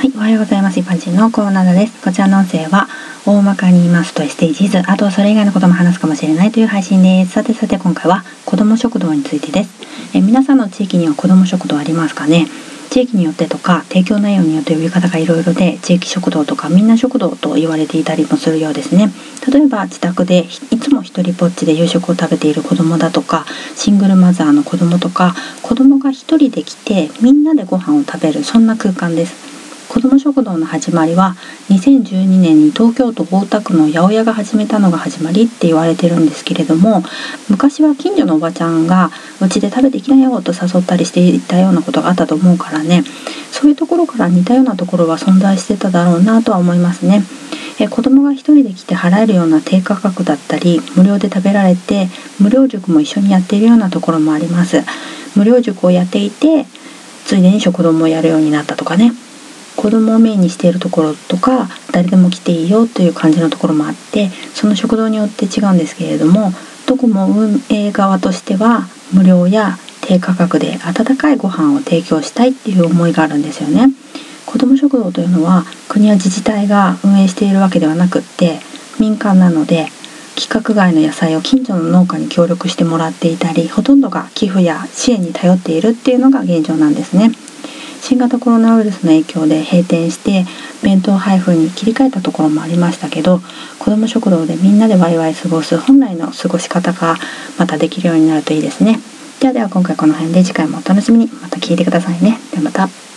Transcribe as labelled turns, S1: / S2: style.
S1: はい、おはようございます。一般人のコーナーです。こちらの音声は、大まかに言いますと SDGs、あとそれ以外のことも話すかもしれないという配信です。さてさて今回は子ども食堂についてです。え皆さんの地域には子ども食堂ありますかね？地域によってとか提供内容によって呼び方がいろいろで地域食堂とかみんな食堂と言われていたりもするようですね例えば自宅でいつも一人ぼっちで夕食を食べている子供だとかシングルマザーの子供とか子供が一人で来てみんなでご飯を食べるそんな空間です子ども食堂の始まりは2012年に東京都大田区の八百屋が始めたのが始まりって言われてるんですけれども昔は近所のおばちゃんがうちで食べてきなよと誘ったりしていたようなことがあったと思うからね。そういうところから似たようなところは存在してただろうなとは思いますね。え子供が一人で来て払えるような低価格だったり無料で食べられて無料塾も一緒にやっているようなところもあります。無料塾をやっていてついでに食堂もやるようになったとかね。子供をメインにしているところとか誰でも来ていいよという感じのところもあってその食堂によって違うんですけれどもどこも運営側としては無料や低価格で温かいご飯を提供したいっていう思いがあるんですよね。子ども食堂というのは国や自治体が運営しているわけではなくって民間なので規格外の野菜を近所の農家に協力してもらっていたりほとんどが寄付や支援に頼っているっていうのが現状なんですね。新型コロナウイルスの影響で閉店して弁当配布に切り替えたところもありましたけど子ども食堂でみんなでワイワイ過ごす本来の過ごし方がまたできるようになるといいですね。ではでは今回この辺で次回もお楽しみにまた聞いてくださいね。ではまた。